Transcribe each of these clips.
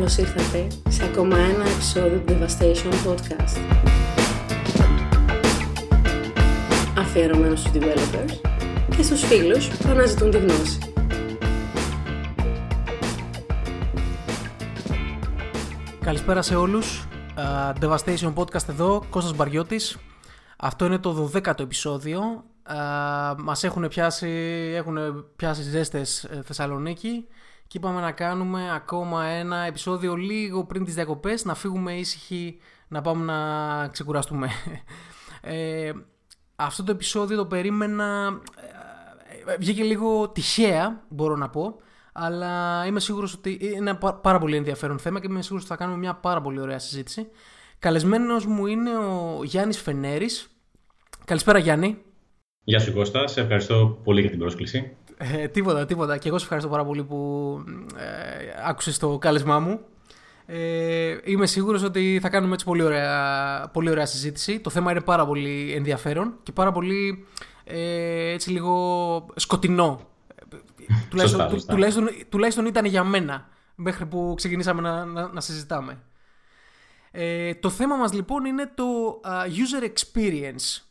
Καλώς ήρθατε σε ακόμα ένα επεισόδιο του Devastation Podcast. Αφιερωμένος στους developers και στους φίλους που αναζητούν τη γνώση. Καλησπέρα σε όλους. Uh, Devastation Podcast εδώ, Κώστας Μπαριώτης. Αυτό είναι το 12ο επεισόδιο. Uh, μας έχουν πιάσει, έχουν πιάσει ζέστες ε, Θεσσαλονίκη και είπαμε να κάνουμε ακόμα ένα επεισόδιο λίγο πριν τις διακοπές, να φύγουμε ήσυχοι, να πάμε να ξεκουραστούμε. Ε, αυτό το επεισόδιο το περίμενα, ε, βγήκε λίγο τυχαία μπορώ να πω, αλλά είμαι σίγουρος ότι είναι ένα πάρα πολύ ενδιαφέρον θέμα και είμαι σίγουρος ότι θα κάνουμε μια πάρα πολύ ωραία συζήτηση. Καλεσμένος μου είναι ο Γιάννης Φενέρης. Καλησπέρα Γιάννη. Γεια σου Κώστα, σε ευχαριστώ πολύ για την πρόσκληση. Ε, τίποτα, τίποτα. Και εγώ σε ευχαριστώ πάρα πολύ που ε, άκουσες το κάλεσμά μου. Ε, είμαι σίγουρος ότι θα κάνουμε έτσι πολύ ωραία, πολύ ωραία συζήτηση. Το θέμα είναι πάρα πολύ ενδιαφέρον και πάρα πολύ ε, έτσι λίγο σκοτεινό. τουλάχιστον, σωστά, σωστά. Τουλάχιστον, τουλάχιστον ήταν για μένα μέχρι που ξεκινήσαμε να, να, να συζητάμε. Ε, το θέμα μας λοιπόν είναι το uh, user experience.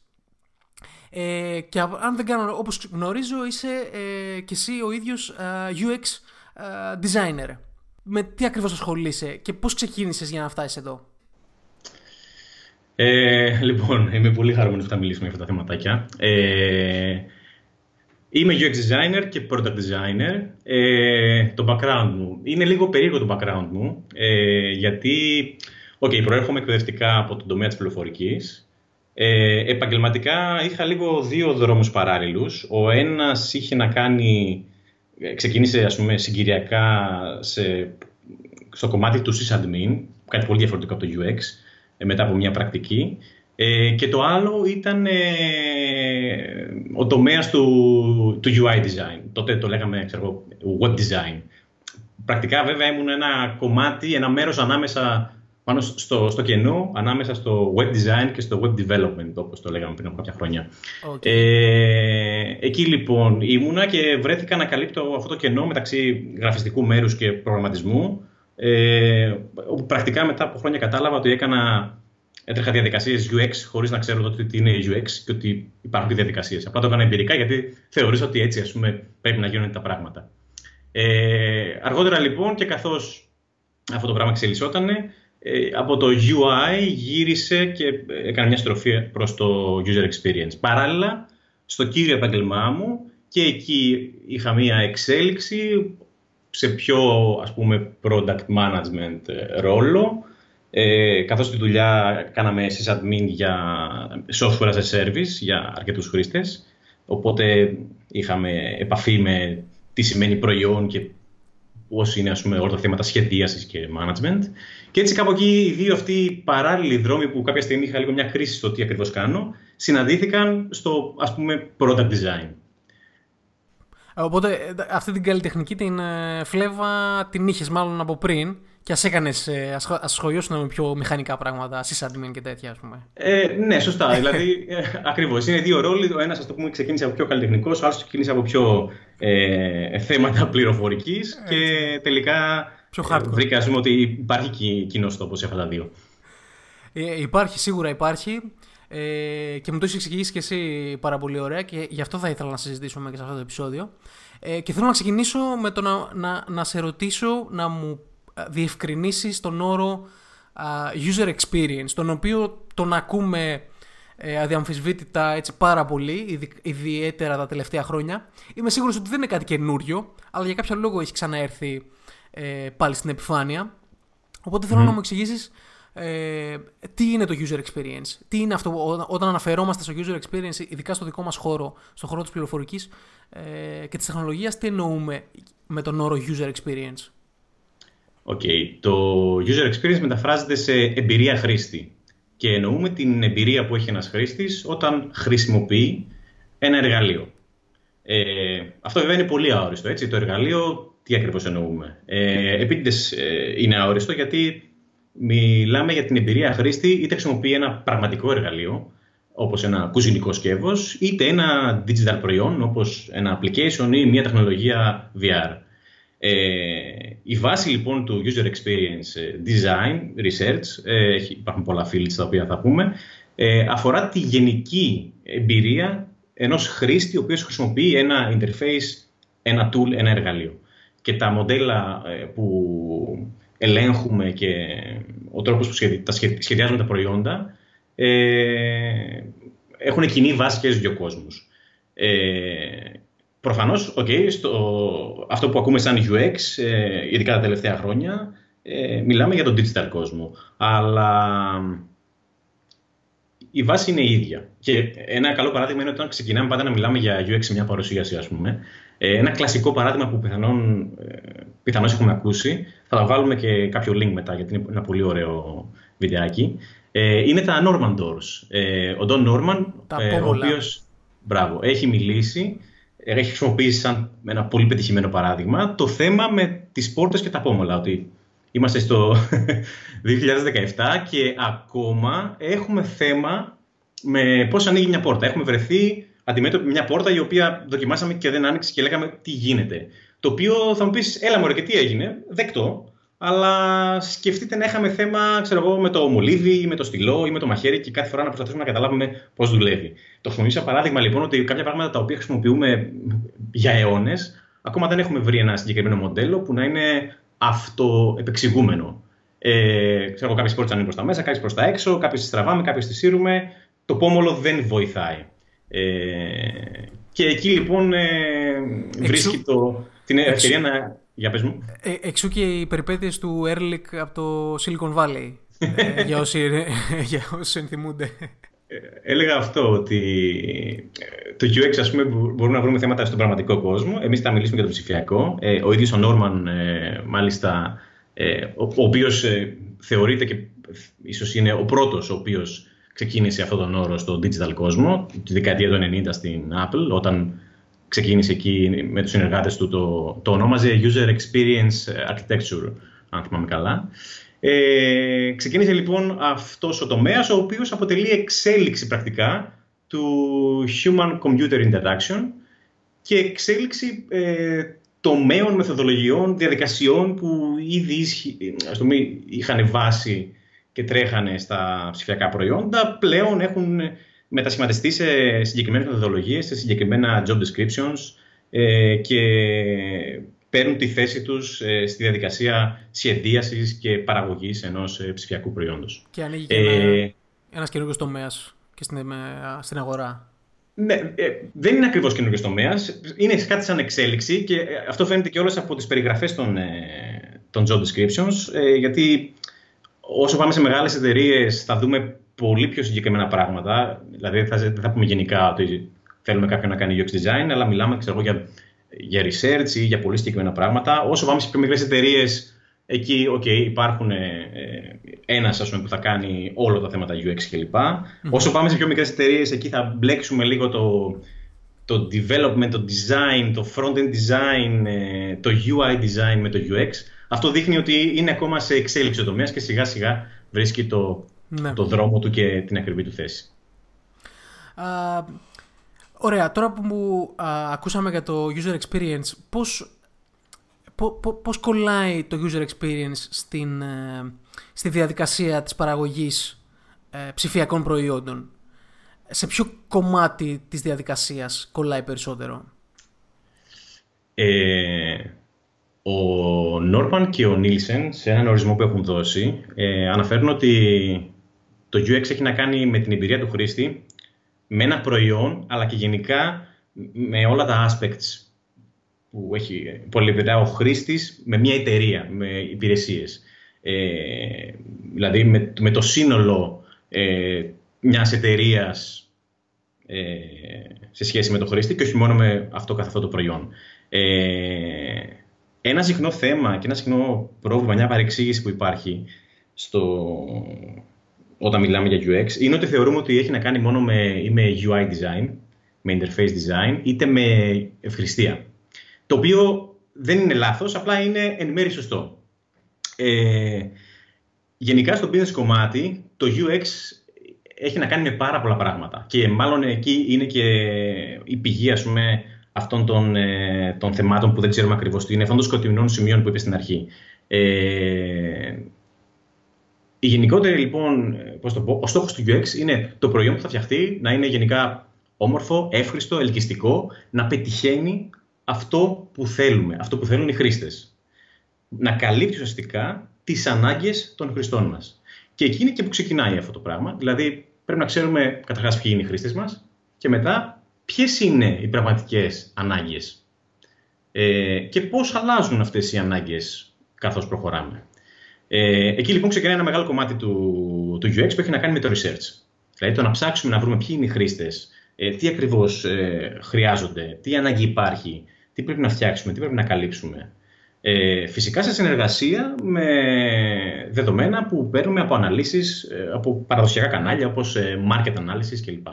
Ε, και αν δεν κάνω, όπως γνωρίζω, είσαι ε, και εσύ ο ίδιος ε, UX ε, designer. Με τι ακριβώς ασχολείσαι και πώς ξεκίνησες για να φτάσεις εδώ; Ε, λοιπόν, είμαι πολύ χαρούμενος που θα μιλήσουμε για αυτά τα θεματάκια. Ε, είμαι UX designer και product designer. Ε, το background μου, είναι λίγο περίεργο το background μου, ε, γιατί, okay, προέρχομαι εκπαιδευτικά από τον τομέα της πληροφορικής, ε, επαγγελματικά είχα λίγο δύο δρόμους παράλληλους. Ο ένας είχε να κάνει, ξεκίνησε ας πούμε συγκυριακά σε, στο κομμάτι του sysadmin, κάτι πολύ διαφορετικό από το UX, ε, μετά από μια πρακτική. Ε, και το άλλο ήταν ε, ο τομέας του, του UI design. Τότε το λέγαμε ξέρω, web design. Πρακτικά βέβαια ήμουν ένα κομμάτι, ένα μέρος ανάμεσα πάνω στο, στο κενό ανάμεσα στο web design και στο web development, όπως το λέγαμε πριν από κάποια χρόνια. Okay. Ε, εκεί λοιπόν ήμουνα και βρέθηκα να καλύπτω αυτό το κενό μεταξύ γραφιστικού μέρους και προγραμματισμού, ε, όπου πρακτικά μετά από χρόνια κατάλαβα ότι έκανα έτρεχα διαδικασίες UX χωρίς να ξέρω τότε τι είναι UX και ότι υπάρχουν διαδικασίες. Απλά το έκανα εμπειρικά γιατί θεωρούσα ότι έτσι ας πούμε, πρέπει να γίνονται τα πράγματα. Ε, αργότερα λοιπόν και καθώς αυτό το πράγμα εξελισσότανε, ε, από το UI γύρισε και έκανε μια στροφή προς το user experience. Παράλληλα, στο κύριο επαγγελμά μου και εκεί είχα μια εξέλιξη σε πιο ας πούμε product management ε, ρόλο ε, καθώς τη δουλειά κάναμε sysadmin για software as a service για αρκετούς χρήστες οπότε είχαμε επαφή με τι σημαίνει προϊόν και πώς είναι ας πούμε, όλα τα θέματα σχεδίασης και management. Και έτσι κάπου εκεί οι δύο αυτοί παράλληλοι δρόμοι που κάποια στιγμή είχα λίγο μια κρίση στο τι ακριβώς κάνω, συναντήθηκαν στο ας πούμε product design. Οπότε αυτή την καλλιτεχνική την φλέβα την είχες μάλλον από πριν και ας έκανες, ας ασχολιώσουν με πιο μηχανικά πράγματα, sysadmin και τέτοια, ας πούμε. Ε, ναι, σωστά. δηλαδή, ε, ακριβώς. Είναι δύο ρόλοι. Ο ένας, ας το πούμε, ξεκίνησε από πιο καλλιτεχνικός, ο άλλος ξεκίνησε από πιο ε, θέματα πληροφορικής και τελικά πιο hardcore. βρήκα ας πούμε, ότι υπάρχει κοινός τόπος σε αυτά τα δύο. Ε, υπάρχει, σίγουρα υπάρχει. Ε, και μου το έχεις εξηγήσει και εσύ πάρα πολύ ωραία και γι' αυτό θα ήθελα να συζητήσουμε και σε αυτό το επεισόδιο. Ε, και θέλω να ξεκινήσω με το να, να, να σε ρωτήσω να μου διευκρινίσεις τον όρο user experience, τον οποίο τον ακούμε ε, αδιαμφισβήτητα έτσι πάρα πολύ, ιδιαίτερα τα τελευταία χρόνια. Είμαι σίγουρος ότι δεν είναι κάτι καινούριο, αλλά για κάποιο λόγο έχει ξαναέρθει ε, πάλι στην επιφάνεια. Οπότε θέλω να μου εξηγήσεις ε, τι είναι το user experience, τι είναι αυτό όταν αναφερόμαστε στο user experience, ειδικά στο δικό μας χώρο, στο χώρο της πληροφορικής ε, και της τεχνολογίας, τι εννοούμε με τον όρο user experience; Okay. Το user experience μεταφράζεται σε εμπειρία χρήστη και εννοούμε την εμπειρία που έχει ένας χρήστης όταν χρησιμοποιεί ένα εργαλείο. Ε, αυτό βέβαια είναι πολύ αόριστο. Έτσι. Το εργαλείο, τι ακριβώς εννοούμε; Ε, επίτηδες ε, είναι αόριστο γιατί μιλάμε για την εμπειρία χρήστη είτε χρησιμοποιεί ένα πραγματικό εργαλείο όπως ένα κουζινικό σκεύος είτε ένα digital προϊόν όπως ένα application ή μια τεχνολογία VR. Ε, η βάση λοιπόν του user experience ε, design, research, ε, υπάρχουν πολλά fields τα οποία θα πούμε, ε, αφορά τη γενική εμπειρία ενός χρήστη ο οποίος χρησιμοποιεί ένα interface, ένα tool, ένα εργαλείο. Και τα μοντέλα ε, που ελέγχουμε και ο τρόπος που σχεδιάζουμε τα προϊόντα ε, έχουν κοινή βάση και στους δύο κόσμους. Ε, προφανώς, okay, στο, αυτό που ακούμε σαν UX, ε, ειδικά τα τελευταία χρόνια, ε, μιλάμε για τον digital κόσμο. Αλλά η βάση είναι η ίδια. Και ένα καλό παράδειγμα είναι όταν ξεκινάμε πάντα να μιλάμε για UX σε μια παρουσίαση, ας πούμε. Ε, ένα κλασικό παράδειγμα που πιθανόν, ε, πιθανώς έχουμε ακούσει, θα τα βάλουμε και κάποιο link μετά, γιατί είναι ένα πολύ ωραίο βιντεάκι. Ε, είναι τα Norman Doors. Ε, ο Don Norman, ε, ο οποίος μπράβο, έχει μιλήσει, έχει χρησιμοποιήσει σαν ένα πολύ πετυχημένο παράδειγμα το θέμα με τις πόρτες και τα πόμολα, ότι Είμαστε στο 2017 και ακόμα έχουμε θέμα με πώς ανοίγει μια πόρτα. Έχουμε βρεθεί αντιμέτωποι μια πόρτα η οποία δοκιμάσαμε και δεν άνοιξε και λέγαμε τι γίνεται. Το οποίο θα μου πεις, έλα μωρέ και τι έγινε, δεκτό, αλλά σκεφτείτε να είχαμε θέμα ξέρω εγώ, με το μολύβι ή με το στυλό ή με το μαχαίρι και κάθε φορά να προσπαθήσουμε να καταλάβουμε πώς δουλεύει. Το χρησιμοποιήσω παράδειγμα λοιπόν ότι κάποια πράγματα τα οποία χρησιμοποιούμε για αιώνες, ακόμα δεν έχουμε βρει ένα συγκεκριμένο μοντέλο που να είναι αυτοεπεξηγούμενο. Ε, ξέρω κάποιες πόρτες ανοίγουν προς τα μέσα, κάποιες προς τα έξω, κάποιες τις τραβάμε, κάποιες τις σύρουμε. Το πόμολο δεν βοηθάει. Ε, και εκεί λοιπόν ε, βρίσκει το, την ευκαιρία να. Για πες μου. Ε, εξού και οι περιπέτειες του Ehrlich από το Silicon Valley. ε, για, όσοι, για όσοι ενθυμούνται. Ε, έλεγα αυτό, ότι ε, το UX ας πούμε, μπορούμε να βρούμε θέματα στον πραγματικό κόσμο. Εμείς θα μιλήσουμε για το ψηφιακό. Ε, ο ίδιος ο Νόρμαν, μάλιστα, ο, ο οποίος θεωρείται και ίσως είναι ο πρώτος ο οποίος ξεκίνησε αυτόν τον όρο στο digital κόσμο, τη δεκαετία του 90 στην Apple, όταν ξεκίνησε εκεί με τους συνεργάτες του, το, το ονόμαζε User Experience Architecture, αν θυμάμαι καλά. Ε, ξεκίνησε λοιπόν αυτός ο τομέας, ο οποίος αποτελεί εξέλιξη πρακτικά του Human Computer Interaction και εξέλιξη ε, τομέων, μεθοδολογιών, διαδικασιών που ήδη ας πούμε, είχαν βάση και τρέχανε στα ψηφιακά προϊόντα, πλέον έχουν μετασχηματιστεί σε συγκεκριμένες μεθοδολογίες, σε συγκεκριμένα job descriptions ε, και παίρνουν τη θέση τους ε, στη διαδικασία σχεδίασης και παραγωγής ενός ε, ψηφιακού προϊόντος. Και ανοίγει και ε, ένας καινούργιος τομέας και στην, στην αγορά. Ναι, ε, δεν είναι ακριβώς καινούργιος τομέας. Είναι κάτι σαν εξέλιξη και αυτό φαίνεται και όλες από τις περιγραφές των, των job descriptions, γιατί όσο πάμε σε μεγάλες εταιρείες θα δούμε πολύ πιο συγκεκριμένα πράγματα. Δηλαδή δεν θα, πούμε γενικά ότι θέλουμε κάποιον να κάνει UX design, αλλά μιλάμε ξέρω, για για research ή για πολύ συγκεκριμένα πράγματα. Όσο πάμε σε πιο μικρές εταιρείες, εκεί okay, υπάρχουν ε, ένας που θα κάνει όλα τα θέματα UX κλπ. Όσο πάμε σε πιο μικρές εταιρείες, εκεί θα μπλέξουμε λίγο το, το development, το design, το front-end design, ε, το UI design με το UX. Αυτό δείχνει ότι είναι ακόμα σε εξέλιξη ο τομέας και σιγά σιγά βρίσκει το, ναι. το δρόμο του και την ακριβή του θέση. Ωραία, τώρα που μου ακούσαμε για το user experience, πώς, πώς κολλάει το user experience στην, ε, στη διαδικασία της παραγωγής ε, ψηφιακών προϊόντων; Σε ποιο κομμάτι της διαδικασίας κολλάει περισσότερο; Ε, ο Νόρμαν και ο Νίλσεν σε έναν ορισμό που έχουν δώσει ε, αναφέρουν ότι το UX έχει να κάνει με την εμπειρία του χρήστη με ένα προϊόν, αλλά και γενικά με όλα τα aspects που έχει πολυεπιδρά ο χρήστης με μια εταιρεία, με υπηρεσίες. Ε, δηλαδή με, με, το σύνολο ε, μιας εταιρείας ε, σε σχέση με το χρήστη και όχι μόνο με αυτό καθ' αυτό το προϊόν. Ε, ένα συχνό θέμα και ένα συχνό πρόβλημα, μια παρεξήγηση που υπάρχει στο, όταν μιλάμε για UX είναι ότι θεωρούμε ότι έχει να κάνει μόνο με, με UI design, με interface design, είτε με ευχριστία. Το οποίο δεν είναι λάθος, απλά είναι εν μέρει σωστό. Ε, γενικά στο business κομμάτι, το UX έχει να κάνει με πάρα πολλά πράγματα και μάλλον εκεί είναι και η πηγή ας πούμε, αυτών των, ε, των θεμάτων που δεν ξέρουμε ακριβώς τι είναι, αυτών των σκοτεινών σημείων που είπες στην αρχή. Ε, η γενικότερη λοιπόν, πώς το πω, ο στόχος του UX είναι το προϊόν που θα φτιαχτεί να είναι γενικά όμορφο, εύχριστο, ελκυστικό, να πετυχαίνει αυτό που θέλουμε, αυτό που θέλουν οι χρήστες. Να καλύπτει ουσιαστικά τις ανάγκες των χρηστών μας. Και εκεί είναι και που ξεκινάει αυτό το πράγμα. Δηλαδή πρέπει να ξέρουμε καταρχάς ποιοι είναι οι χρήστες μας και μετά ποιες είναι οι πραγματικές ανάγκες ε, και πώς αλλάζουν αυτές οι ανάγκες καθώς προχωράμε. Ε, εκεί λοιπόν ξεκινάει ένα μεγάλο κομμάτι του, του UX που έχει να κάνει με το research. Δηλαδή το να ψάξουμε να βρούμε ποιοι είναι οι χρήστες, ε, τι ακριβώς ε, χρειάζονται, τι ανάγκη υπάρχει, τι πρέπει να φτιάξουμε, τι πρέπει να καλύψουμε. Ε, φυσικά σε συνεργασία με δεδομένα που παίρνουμε από αναλύσεις, ε, από παραδοσιακά κανάλια όπως ε, market analysis κλπ.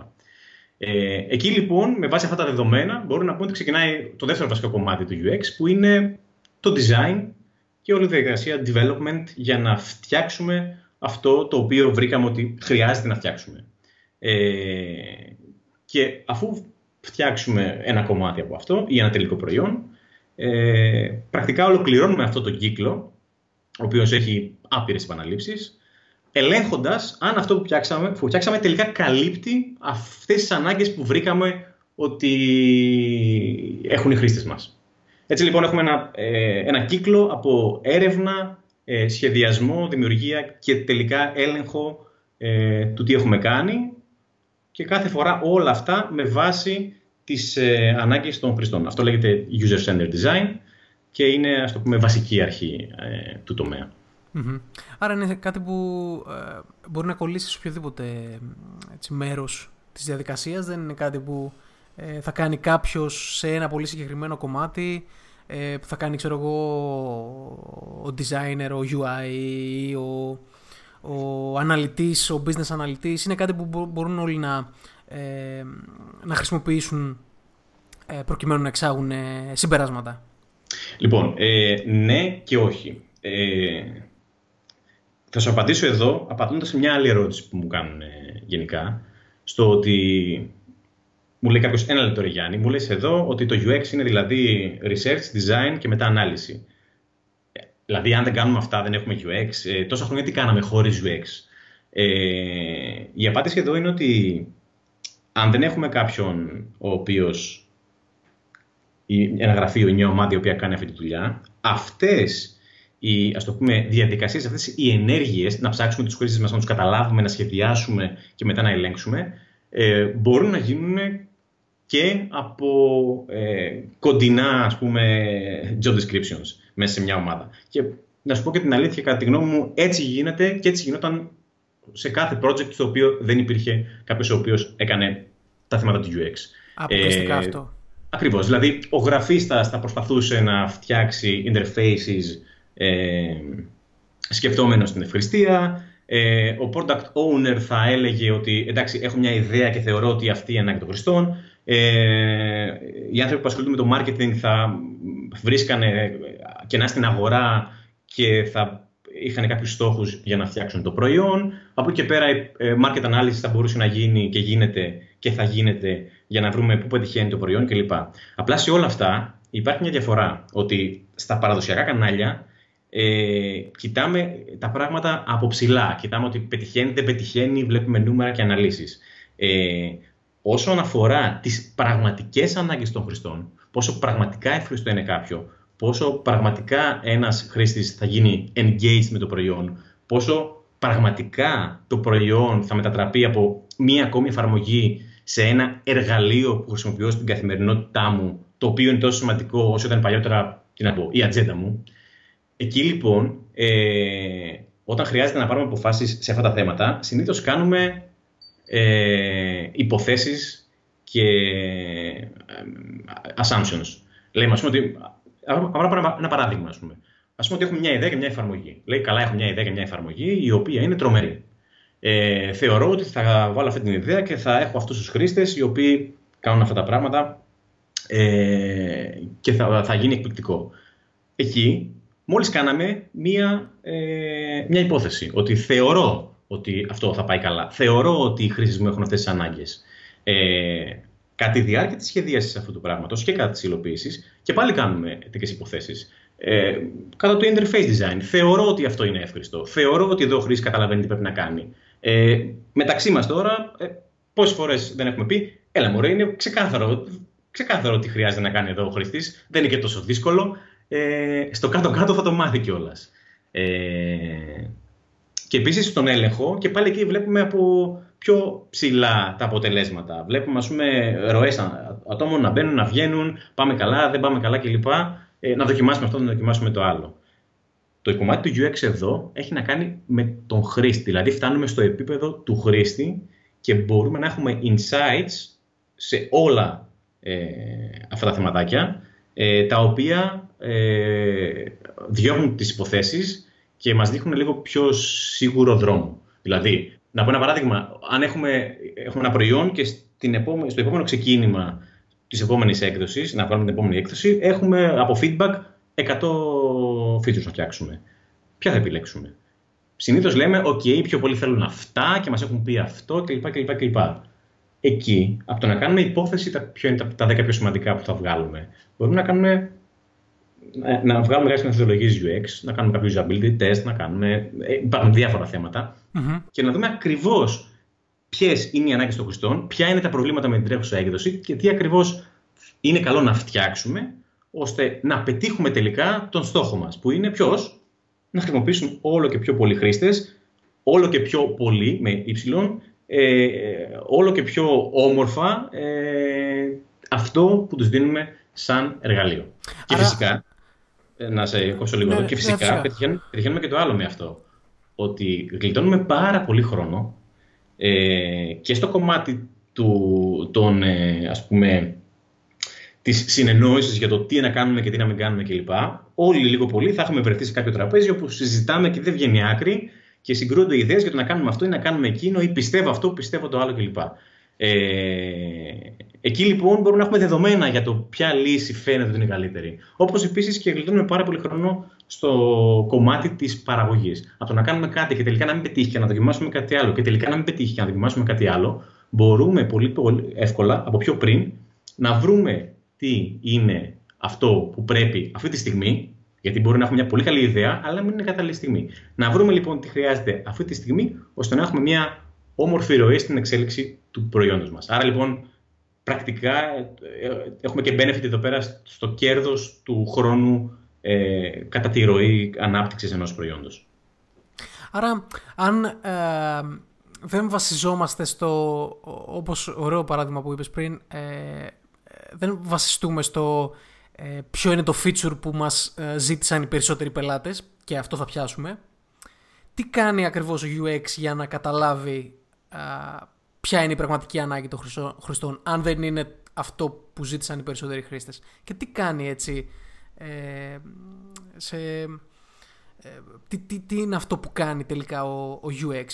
Ε, εκεί λοιπόν, με βάση αυτά τα δεδομένα, μπορούμε να πούμε ότι ξεκινάει το δεύτερο βασικό κομμάτι του UX, που είναι το design και όλη η διαδικασία development για να φτιάξουμε αυτό το οποίο βρήκαμε ότι χρειάζεται να φτιάξουμε. Ε, και αφού φτιάξουμε ένα κομμάτι από αυτό ή ένα τελικό προϊόν, ε, πρακτικά ολοκληρώνουμε αυτό το κύκλο, ο οποίος έχει άπειρες επαναλήψεις, ελέγχοντας αν αυτό που φτιάξαμε, που φτιάξαμε τελικά καλύπτει αυτές τις ανάγκες που βρήκαμε ότι έχουν οι χρήστες μας. Έτσι λοιπόν έχουμε ένα, ε, ένα κύκλο από έρευνα, ε, σχεδιασμό, δημιουργία και τελικά έλεγχο ε, του τι έχουμε κάνει και κάθε φορά όλα αυτά με βάση τις ε, ανάγκες των χρηστών. Αυτό λέγεται user-centered design και είναι ας το πούμε βασική αρχή ε, του τομεα Άρα είναι κάτι που ε, μπορεί να κολλήσει σε οποιοδήποτε έτσι, μέρος της διαδικασίας. Δεν είναι κάτι που ε, θα κάνει κάποιος σε ένα πολύ συγκεκριμένο κομμάτι ε, που θα κάνει ξέρω εγώ ο designer, ο UI, ο, ο αναλυτής, ο business αναλυτής. Είναι κάτι που μπορούν όλοι να, ε, να χρησιμοποιήσουν ε, προκειμένου να εξάγουν ε, συμπεράσματα. Λοιπόν, ε, ναι και όχι. Ε, θα σου απαντήσω εδώ, απαντώντας σε μια άλλη ερώτηση που μου κάνουν γενικά, στο ότι μου λέει κάποιος ένα λεπτό, Γιάννη, μου λέει εδώ ότι το UX είναι δηλαδή research, design και μετά ανάλυση. Δηλαδή, αν δεν κάνουμε αυτά, δεν έχουμε UX. Ε, τόσα χρόνια τι κάναμε χωρίς UX. Ε, η απάντηση εδώ είναι ότι αν δεν έχουμε κάποιον ο οποίος. ένα γραφείο, μια ομάδα η οποία κάνει αυτή τη δουλειά, αυτές οι ας το πούμε, διαδικασίες, αυτές οι ενέργειες, να ψάξουμε τους χρήστες μας, να τους καταλάβουμε, να σχεδιάσουμε και μετά να ελέγξουμε, ε, μπορούν να γίνουν και από ε, κοντινά ας πούμε, job descriptions μέσα σε μια ομάδα. Και να σου πω και την αλήθεια, κατά τη γνώμη μου, έτσι γίνεται και έτσι γινόταν σε κάθε project στο οποίο δεν υπήρχε κάποιος ο οποίος έκανε τα θέματα του UX. Αποκλειστικά ε, αυτό. Ακριβώς. Δηλαδή, ο γραφίστας θα προσπαθούσε να φτιάξει interfaces ε, σκεφτόμενος την ευχριστία. Ε, ο product owner θα έλεγε ότι εντάξει, έχω μια ιδέα και θεωρώ ότι αυτή είναι ανάγκη των χρηστών. Ε, οι άνθρωποι που ασχολούνται με το marketing θα βρίσκανε κενά στην αγορά και θα είχαν κάποιους στόχους για να φτιάξουν το προϊόν. Από εκεί και πέρα η ε, market analysis θα μπορούσε να γίνει και γίνεται και θα γίνεται για να βρούμε πού πετυχαίνει το προϊόν κλπ. Απλά σε όλα αυτά υπάρχει μια διαφορά ότι στα παραδοσιακά κανάλια ε, κοιτάμε τα πράγματα από ψηλά. Κοιτάμε ότι πετυχαίνει, δεν πετυχαίνει, βλέπουμε νούμερα και αναλύσεις. Ε, όσον αφορά τις πραγματικές ανάγκες των χρηστών, πόσο πραγματικά εύχριστο είναι κάποιο, πόσο πραγματικά ένας χρήστης θα γίνει engaged με το προϊόν, πόσο πραγματικά το προϊόν θα μετατραπεί από μία ακόμη εφαρμογή σε ένα εργαλείο που χρησιμοποιώ στην καθημερινότητά μου, το οποίο είναι τόσο σημαντικό όσο ήταν παλιότερα τι να πω, η ατζέντα μου. Εκεί λοιπόν, ε, όταν χρειάζεται να πάρουμε αποφάσεις σε αυτά τα θέματα, συνήθως κάνουμε ε, υποθέσεις και ε, assumptions. Λέμε, ας πούμε, ότι, ένα παράδειγμα, ας πούμε. Ας πούμε ότι έχουμε μια ιδέα και μια εφαρμογή. Λέει, καλά, έχω μια ιδέα και μια εφαρμογή, η οποία είναι τρομερή. Ε, θεωρώ ότι θα βάλω αυτή την ιδέα και θα έχω αυτούς τους χρήστες οι οποίοι κάνουν αυτά τα πράγματα ε, και θα, θα γίνει εκπληκτικό. Εκεί, μόλις κάναμε μια, ε, μια υπόθεση, ότι θεωρώ ότι αυτό θα πάει καλά. Θεωρώ ότι οι χρήστες μου έχουν αυτές τις ανάγκες. Ε, Κατά τη διάρκεια της σχεδίασης αυτού του πράγματος και κατά της υλοποίησης, και πάλι κάνουμε τέτοιες υποθέσεις. Ε, κατά το interface design, θεωρώ ότι αυτό είναι εύχριστο. Θεωρώ ότι εδώ ο χρήστης καταλαβαίνει τι πρέπει να κάνει. Ε, μεταξύ μας τώρα, ε, πόσες φορές δεν έχουμε πει, Έλα, μωρέ, είναι ξεκάθαρο, ξεκάθαρο τι χρειάζεται να κάνει εδώ ο χρήστης. Δεν είναι και τόσο δύσκολο. Ε, στο κάτω-κάτω θα το μάθει κιόλας. Ε, και επίσης στον έλεγχο, και πάλι εκεί βλέπουμε από πιο ψηλά τα αποτελέσματα. Βλέπουμε, ας πούμε, ροές ατόμων να μπαίνουν, να βγαίνουν, πάμε καλά, δεν πάμε καλά κλπ. Ε, να δοκιμάσουμε αυτό, να δοκιμάσουμε το άλλο. Το κομμάτι του UX εδώ έχει να κάνει με τον χρήστη. Δηλαδή, φτάνουμε στο επίπεδο του χρήστη και μπορούμε να έχουμε insights σε όλα ε, αυτά τα θεματάκια, ε, τα οποία ε, διώχνουν τις υποθέσεις και μας δείχνουν λίγο πιο σίγουρο δρόμο. Δηλαδή, να πω ένα παράδειγμα, αν έχουμε, έχουμε ένα προϊόν και στην επόμενη, στο επόμενο ξεκίνημα της επόμενης έκδοσης, να βγάλουμε την επόμενη έκδοση, έχουμε από feedback 100 features να φτιάξουμε. Ποια θα επιλέξουμε; Συνήθως λέμε, ok, πιο πολύ θέλουν αυτά και μας έχουν πει αυτό κλπ. κλπ, κλπ εκεί, από το να κάνουμε υπόθεση τα, ποιο είναι τα, τα 10 πιο σημαντικά που θα βγάλουμε, μπορούμε να κάνουμε να, να βγάλουμε κάποιες μεθοδολογίες UX, να κάνουμε κάποιο usability test, να κάνουμε. Ε, υπάρχουν διάφορα και να δούμε ακριβώς ποιες είναι οι ανάγκες των χρηστών, ποια είναι τα προβλήματα με την τρέχουσα έκδοση και τι ακριβώς είναι καλό να φτιάξουμε ώστε να πετύχουμε τελικά τον στόχο μας, που είναι ποιος, να χρησιμοποιήσουν όλο και πιο πολλοί χρήστες, όλο και πιο πολύ με Y ε, όλο και πιο όμορφα ε, αυτό που τους δίνουμε σαν εργαλείο. Και φυσικά, ε, να σε κόψω λίγο εδώ, ναι, και φυσικά, ναι, πετυχαίνουμε, πετυχαίνουμε και το άλλο με αυτό. Ότι γλιτώνουμε πάρα πολύ χρόνο ε, και στο κομμάτι του, των, ε, ας πούμε, της συνεννόησης για το τι να κάνουμε και τι να μην κάνουμε κλπ. Όλοι λίγο πολύ θα έχουμε βρεθεί σε κάποιο τραπέζι όπου συζητάμε και δεν βγαίνει άκρη και συγκρούνται ιδέες για το να κάνουμε αυτό ή να κάνουμε εκείνο ή πιστεύω αυτό, πιστεύω το άλλο κλπ. Ε, εκεί λοιπόν μπορούμε να έχουμε δεδομένα για το ποια λύση φαίνεται ότι είναι καλύτερη. Όπως επίσης και γλιτώνουμε πάρα πολύ χρόνο στο κομμάτι της παραγωγής. Από το να κάνουμε κάτι και τελικά να μην πετύχει και να δοκιμάσουμε κάτι άλλο και τελικά να μην πετύχει και να δοκιμάσουμε κάτι άλλο, μπορούμε πολύ, πολύ εύκολα από πιο πριν να βρούμε τι είναι αυτό που πρέπει αυτή τη στιγμή γιατί μπορεί να έχουμε μια πολύ καλή ιδέα, αλλά μην είναι κατάλληλη στιγμή. Να βρούμε λοιπόν τι χρειάζεται αυτή τη στιγμή, ώστε να έχουμε μια όμορφη ροή στην εξέλιξη του προϊόντος μας. Άρα λοιπόν, πρακτικά ε, έχουμε και benefit εδώ πέρα στο κέρδος του χρόνου ε, κατά τη ροή ανάπτυξης ενός προϊόντος. Άρα, αν ε, δεν βασιζόμαστε στο, όπως ωραίο παράδειγμα που είπες πριν, ε, δεν βασιστούμε στο ε, ποιο είναι το feature που μας ε, ζήτησαν οι περισσότεροι πελάτες και αυτό θα πιάσουμε. Τι κάνει ακριβώς ο UX για να καταλάβει ποια είναι η πραγματική ανάγκη των χρηστών αν δεν είναι αυτό που ζήτησαν οι περισσότεροι χρήστες. Και τι κάνει έτσι ε, σε... τι, τι, τι είναι αυτό που κάνει τελικά ο, ο UX.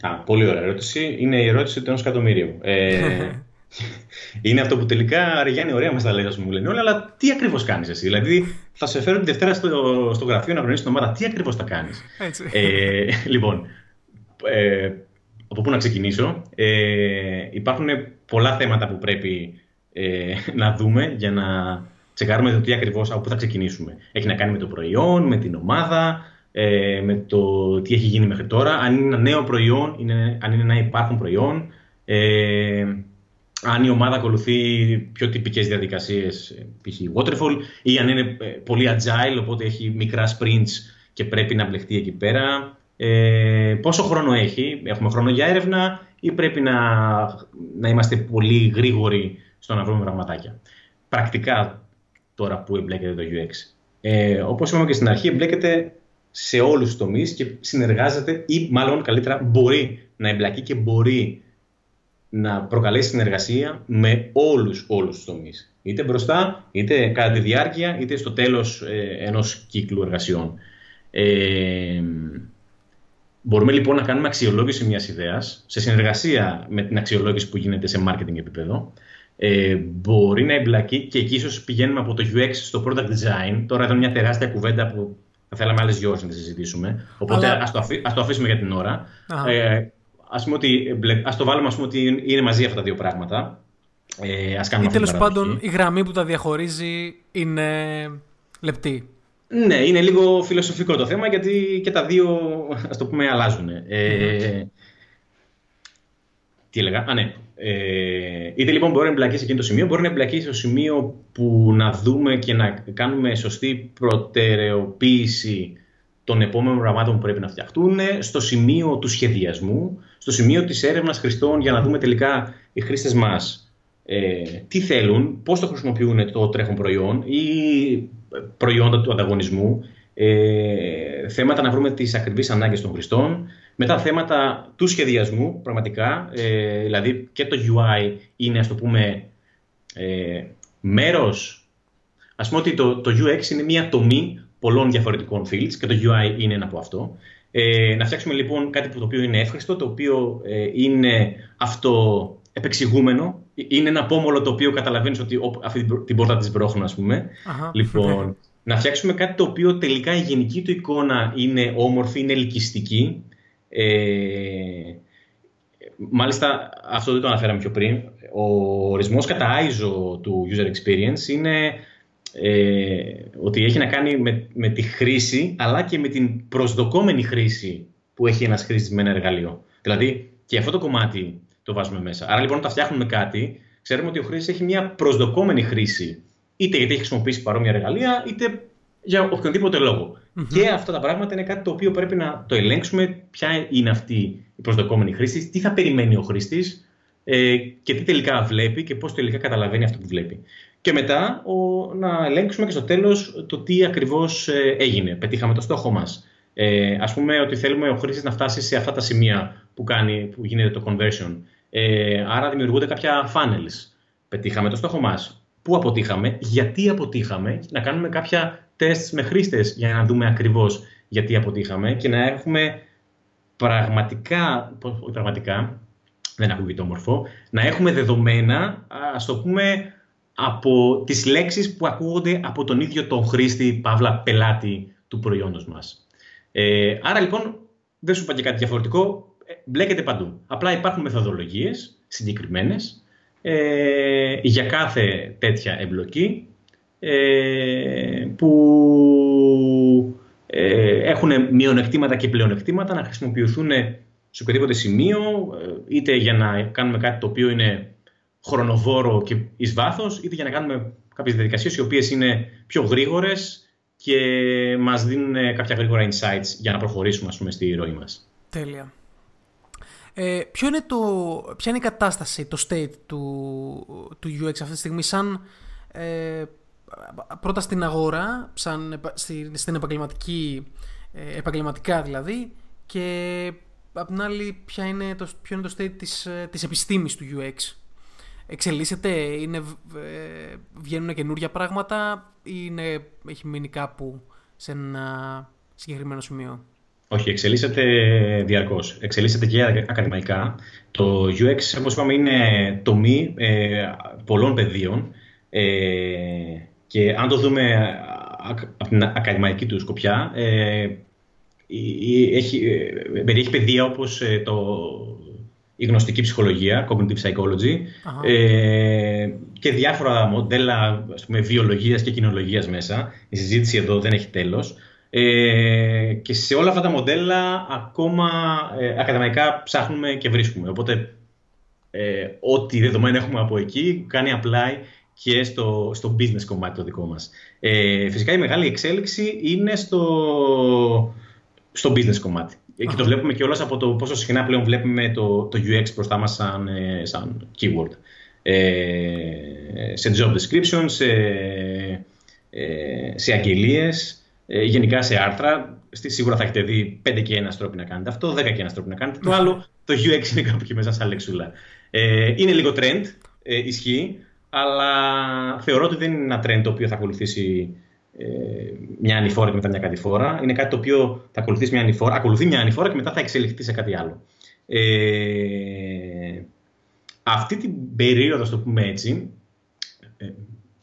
Α, πολύ ωραία ερώτηση. Είναι η ερώτηση του ενός εκατομμύριου. Ε, είναι αυτό που τελικά Γιάννη, ωραία μας τα λέει, μου λένε όλα, αλλά τι ακριβώς κάνεις εσύ; Δηλαδή, θα σε φέρω τη Δευτέρα στο, στο γραφείο να γνωρίσει την ομάδα, τι ακριβώς θα κάνεις; Ε, λοιπόν, ε, από πού να ξεκινήσω. Ε, υπάρχουν πολλά θέματα που πρέπει ε, να δούμε για να τσεκάρουμε το τι ακριβώς από πού θα ξεκινήσουμε. Έχει να κάνει με το προϊόν, με την ομάδα, ε, με το τι έχει γίνει μέχρι τώρα, αν είναι ένα νέο προϊόν, είναι, αν είναι ένα υπάρχον προϊόν. Ε, αν η ομάδα ακολουθεί πιο τυπικές διαδικασίες, π.χ. waterfall, ή αν είναι ε, πολύ agile, οπότε έχει μικρά sprints και πρέπει να μπλεχτεί εκεί πέρα. Ε, πόσο χρόνο έχει, έχουμε χρόνο για έρευνα ή πρέπει να, να είμαστε πολύ γρήγοροι στο να βρούμε πραγματάκια; Πρακτικά τώρα που εμπλέκεται το UX. Ε, όπως είπαμε και στην αρχή, εμπλέκεται σε όλους τους τομείς και συνεργάζεται ή μάλλον καλύτερα μπορεί να εμπλακεί και μπορεί να προκαλέσει συνεργασία με όλους, όλους τους τομείς. Είτε μπροστά, είτε κατά τη διάρκεια, είτε στο τέλος ε, ενός κύκλου εργασιών. Ε, μπορούμε λοιπόν να κάνουμε αξιολόγηση μιας ιδέας σε συνεργασία με την αξιολόγηση που γίνεται σε marketing επίπεδο. Ε, μπορεί να εμπλακεί και εκεί ίσως πηγαίνουμε από το UX στο product design. Τώρα εδώ είναι μια τεράστια κουβέντα που θα θέλαμε άλλες δυο ώρες να τη συζητήσουμε. Οπότε Αλλά... ας, το ας το αφήσουμε για την ώρα ας πούμε ότι, ας το βάλουμε ας πούμε, ότι είναι μαζί αυτά τα δύο πράγματα. Ε, ας κάνουμε Ή τέλος πάντων η γραμμή που τα διαχωρίζει είναι λεπτή. Ναι, είναι λίγο φιλοσοφικό το θέμα γιατί και τα δύο, ας το πούμε, αλλάζουν. Ε, τι έλεγα, α ναι. Ε, είτε λοιπόν μπορεί να εμπλακεί σε εκείνο το σημείο, μπορεί να εμπλακεί στο σημείο που να δούμε και να κάνουμε σωστή προτεραιοποίηση των επόμενων προγραμμάτων που πρέπει να φτιαχτούν, στο σημείο του σχεδιασμού, στο σημείο της έρευνας χρηστών για να δούμε τελικά οι χρήστες μας ε, τι θέλουν, πώς το χρησιμοποιούν το τρέχον προϊόν ή προϊόντα του ανταγωνισμού, ε, θέματα να βρούμε τις ακριβείς ανάγκες των χρηστών, μετά θέματα του σχεδιασμού πραγματικά, ε, δηλαδή και το UI είναι ας το πούμε ε, μέρος, ας πούμε ότι το, το UX είναι μια τομή πολλών διαφορετικών fields και το UI είναι ένα από αυτό. Ε, να φτιάξουμε λοιπόν κάτι που το οποίο είναι εύχριστο, το οποίο ε, είναι αυτοεπεξηγούμενο, είναι ένα πόμολο το οποίο καταλαβαίνεις ότι αυτή την πόρτα της μπρόχνω ας πούμε. Λοιπόν, να φτιάξουμε κάτι το οποίο τελικά η γενική του εικόνα είναι όμορφη, είναι ελκυστική. Ε, μάλιστα αυτό δεν το αναφέραμε πιο πριν. Ο ορισμός κατά ISO του user experience είναι ε, ότι έχει να κάνει με, με τη χρήση αλλά και με την προσδοκόμενη χρήση που έχει ένας χρήστης με ένα εργαλείο. Δηλαδή και αυτό το κομμάτι το βάζουμε μέσα. Άρα λοιπόν όταν φτιάχνουμε κάτι, ξέρουμε ότι ο χρήστης έχει μια προσδοκόμενη χρήση είτε γιατί έχει χρησιμοποιήσει παρόμοια εργαλεία, είτε για οποιονδήποτε Και αυτά τα πράγματα είναι κάτι το οποίο πρέπει να το ελέγξουμε. Ποια είναι αυτή η προσδοκόμενη χρήση, τι θα περιμένει ο χρήστης ε, και τι τελικά βλέπει και πώς τελικά καταλαβαίνει αυτό που βλέπει. Και μετά ο, να ελέγξουμε και στο τέλος το τι ακριβώς ε, έγινε. Πετύχαμε το στόχο μας. Ε, Α πούμε ότι θέλουμε ο χρήστης να φτάσει σε αυτά τα σημεία που, κάνει, που γίνεται το conversion. Ε, άρα δημιουργούνται κάποια funnels. Πετύχαμε το στόχο μας. Πού αποτύχαμε, γιατί αποτύχαμε, να κάνουμε κάποια τεστ με χρήστες για να δούμε ακριβώς γιατί αποτύχαμε και να έχουμε πραγματικά, όχι πραγματικά, δεν ακούγεται όμορφο, να έχουμε δεδομένα, ας το πούμε, από τις λέξεις που ακούγονται από τον ίδιο τον χρήστη, παύλα πελάτη του προϊόντος μας. Ε, άρα λοιπόν, δεν σου είπα και κάτι διαφορετικό, ε, μπλέκεται παντού. Απλά υπάρχουν μεθοδολογίες συγκεκριμένες ε, για κάθε τέτοια εμπλοκή ε, που ε, έχουν μειονεκτήματα και πλεονεκτήματα να χρησιμοποιηθούν σε οποιοδήποτε σημείο, ε, είτε για να κάνουμε κάτι το οποίο είναι χρονοβόρο και εις βάθος, είτε για να κάνουμε κάποιες διαδικασίες οι οποίες είναι πιο γρήγορες και μας δίνουν κάποια γρήγορα insights για να προχωρήσουμε ας πούμε, στη ροή μας. Τέλεια. Ε, ποιο είναι το, ποια είναι η κατάσταση, το state του, του UX αυτή τη στιγμή σαν ε, πρώτα στην αγορά, σαν, στην επαγγελματική, ε, επαγγελματικά δηλαδή, και απ' την άλλη ποια είναι το, ποιο είναι το state της, ε, της επιστήμης του UX. Εξελίσσεται, είναι, ε, βγαίνουν καινούργια πράγματα ή είναι, έχει μείνει κάπου σε ένα συγκεκριμένο σημείο; Όχι, εξελίσσεται διαρκώς. Εξελίσσεται και ακαδημαϊκά. Το UX, όπως είπαμε, είναι τομή ε, πολλών πεδίων. Ε, και αν το δούμε από την ακαδημαϊκή του σκοπιά, ε, έχει, ε, περιέχει παιδεία όπως ε, το, η γνωστική ψυχολογία, cognitive psychology, ε, και διάφορα μοντέλα ας πούμε, βιολογίας και κοινολογίας μέσα. Η συζήτηση εδώ δεν έχει τέλος. Ε, και σε όλα αυτά τα μοντέλα ακόμα ε, ακαδημαϊκά ψάχνουμε και βρίσκουμε. Οπότε ε, ό,τι δεδομένα έχουμε από εκεί κάνει apply και στο, στο business κομμάτι το δικό μας. Ε, φυσικά η μεγάλη εξέλιξη είναι στο, στο business κομμάτι. Και το βλέπουμε και όλα από το πόσο συχνά πλέον βλέπουμε το, το UX μπροστά μας σαν, ε, σαν keyword. Ε, σε job description, σε, ε, σε αγγελίες, ε, γενικά σε άρθρα. Σίγουρα θα έχετε δει 5 και ένα τρόποι να κάνετε αυτό, 10 και ένα τρόποι να κάνετε το άλλο. Το UX είναι κάπου εκεί μέσα σαν λεξούλα. Ε, είναι λίγο trend, ε, ισχύει, αλλά θεωρώ ότι δεν είναι ένα trend το οποίο θα ακολουθήσει ε, μια ανηφόρα και μετά μια κατηφόρα. Είναι κάτι το οποίο θα ακολουθήσει μια ανηφόρα, ακολουθεί μια ανηφόρα και μετά θα εξελιχθεί σε κάτι άλλο. Ε, αυτή την περίοδο, ας το πούμε έτσι, ε,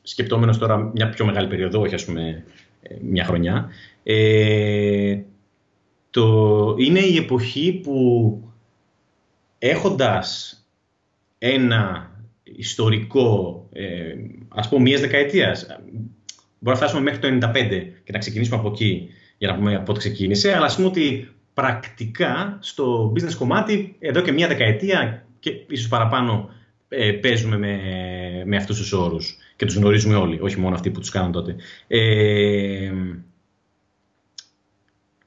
σκεπτόμενος τώρα μια πιο μεγάλη περίοδο, όχι ας πούμε ε, μια χρονιά, ε, το, είναι η εποχή που έχοντας ένα ιστορικό, ε, ας πούμε, μιας δεκαετίας. Μπορεί να φτάσουμε μέχρι το 95 και να ξεκινήσουμε από εκεί για να πούμε πότε ξεκίνησε, αλλά ας πούμε ότι πρακτικά στο business κομμάτι εδώ και μια δεκαετία και ίσως παραπάνω ε, παίζουμε με, με αυτούς τους όρους και τους γνωρίζουμε όλοι, όχι μόνο αυτοί που τους κάνουν τότε. Ε,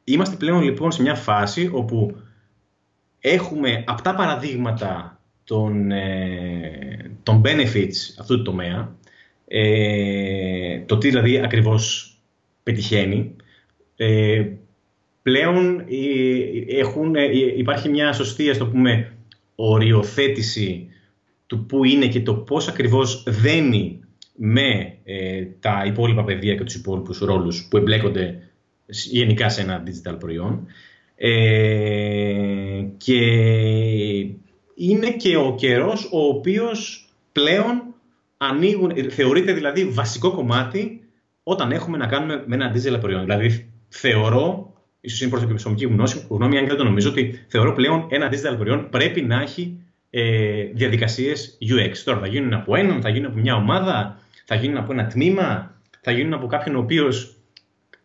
είμαστε πλέον λοιπόν σε μια φάση όπου έχουμε αυτά παραδείγματα των, ε, των benefits αυτού του τομέα, ε, το τι δηλαδή ακριβώς πετυχαίνει, ε, πλέον ε, έχουν, ε, υπάρχει μια σωστή, ας το πούμε, οριοθέτηση του πού είναι και το πώς ακριβώς δένει με τα υπόλοιπα παιδεία και τους υπόλοιπους ρόλους που εμπλέκονται γενικά σε ένα digital προϊόν. και είναι και ο καιρός ο οποίος πλέον ανοίγουν, θεωρείται δηλαδή βασικό κομμάτι όταν έχουμε να κάνουμε με ένα digital προϊόν. Δηλαδή θεωρώ, ίσως είναι προσωπική γνώμη, αν και δεν το νομίζω, ότι θεωρώ πλέον ένα digital προϊόν πρέπει να έχει ε, διαδικασίες UX. Τώρα θα γίνουν από έναν, θα γίνουν από μια ομάδα, θα γίνουν από ένα τμήμα, θα γίνουν από κάποιον ο οποίος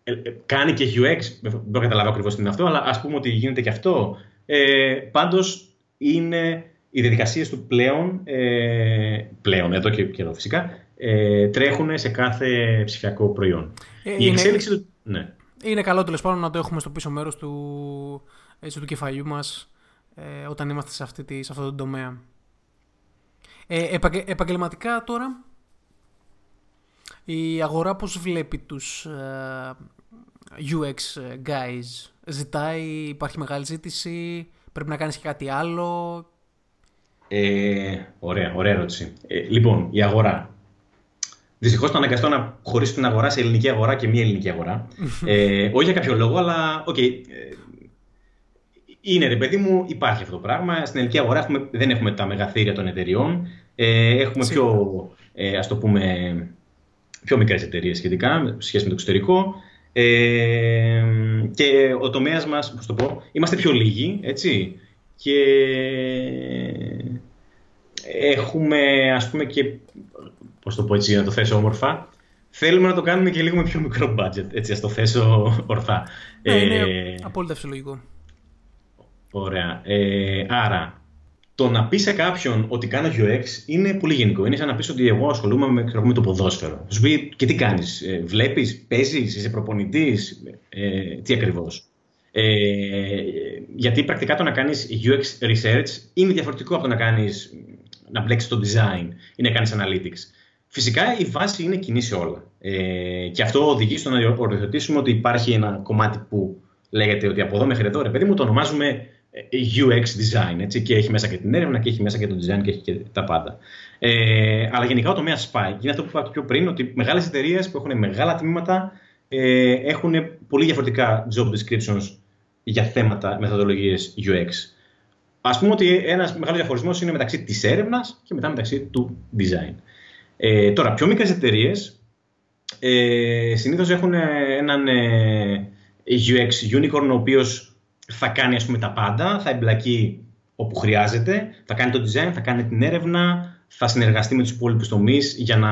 ε, ε, κάνει και UX. Δεν καταλάβω ακριβώς τι είναι αυτό, αλλά ας πούμε ότι γίνεται και αυτό. Ε, Πάντως είναι οι διαδικασίες του πλέον, ε, πλέον εδώ και καιρό φυσικά, ε, τρέχουν σε κάθε ψηφιακό προϊόν. Ε, η εξέλιξη του. Ναι είναι καλό τέλος πάντων να το έχουμε στο πίσω μέρος του, έτσι, του κεφαλιού μας ε, όταν είμαστε σε, αυτή τη, σε αυτό το τομέα. Ε, επαγγελματικά τώρα, η αγορά πώς βλέπει τους ε, UX guys, ζητάει, υπάρχει μεγάλη ζήτηση, πρέπει να κάνεις και κάτι άλλο; Ε, ωραία, ωραία ερώτηση. Ε, λοιπόν, η αγορά. Δυστυχώς θα αναγκαστώ να χωρίσω την αγορά σε ελληνική αγορά και μη ελληνική αγορά. ε, όχι για κάποιο λόγο, αλλά OK. Okay, ε, είναι ρε παιδί μου, υπάρχει αυτό το πράγμα. Στην ελληνική αγορά έχουμε, δεν έχουμε τα μεγαθύρια των εταιριών. Ε, έχουμε πιο, ε, ας το πούμε, πιο μικρές εταιρείες σχετικά, σχέση με το εξωτερικό. Ε, και ο τομέας μας, πώς το πω, είμαστε πιο λίγοι, έτσι. Και έχουμε, ας πούμε, και πώς το πω έτσι, να το θέσω όμορφα, θέλουμε να το κάνουμε και λίγο με πιο μικρό budget. Έτσι, ας το θέσω ορθά. Ναι, είναι ε, απόλυτα φυσιολογικό. Ωραία. Ε, άρα, το να πεις σε κάποιον ότι κάνω UX είναι πολύ γενικό. Είναι σαν να πεις ότι εγώ ασχολούμαι με, με το ποδόσφαιρο. Θα σου πει και τι κάνεις, ε, βλέπεις, παίζεις, είσαι προπονητής, ε, τι ακριβώς. Ε, γιατί πρακτικά το να κάνεις UX research είναι διαφορετικό από το να κάνεις να μπλέξεις το design ή να κάνεις analytics. Φυσικά η βάση είναι κοινή σε όλα. Ε, και αυτό οδηγεί στο να οριοθετήσουμε ότι υπάρχει ένα κομμάτι που λέγεται ότι από εδώ μέχρι εδώ, ρε παιδί μου, το ονομάζουμε ε, UX design. Έτσι, και έχει μέσα και την έρευνα και έχει μέσα και το design και έχει και τα πάντα. Ε, αλλά γενικά ο τομέας πάει. Είναι αυτό που είπα πιο πριν, ότι μεγάλες εταιρείες που έχουν μεγάλα τμήματα ε, έχουν πολύ διαφορετικά job descriptions για θέματα μεθοδολογίες UX. Α πούμε ότι ένας μεγάλος διαχωρισμός είναι μεταξύ της έρευνας και μετά μεταξύ του design. Ε, τώρα, πιο μικρές εταιρείες ε, συνήθως έχουν έναν ε, UX unicorn ο οποίος θα κάνει ας πούμε τα πάντα, θα εμπλακεί όπου χρειάζεται, θα κάνει το design, θα κάνει την έρευνα, θα συνεργαστεί με τους υπόλοιπους τομείς για να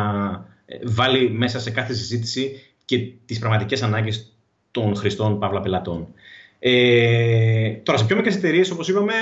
ε, βάλει μέσα σε κάθε συζήτηση και τις πραγματικές ανάγκες των χρηστών παύλα πελατών. Ε, τώρα, σε πιο μικρές εταιρείες, όπως είπαμε,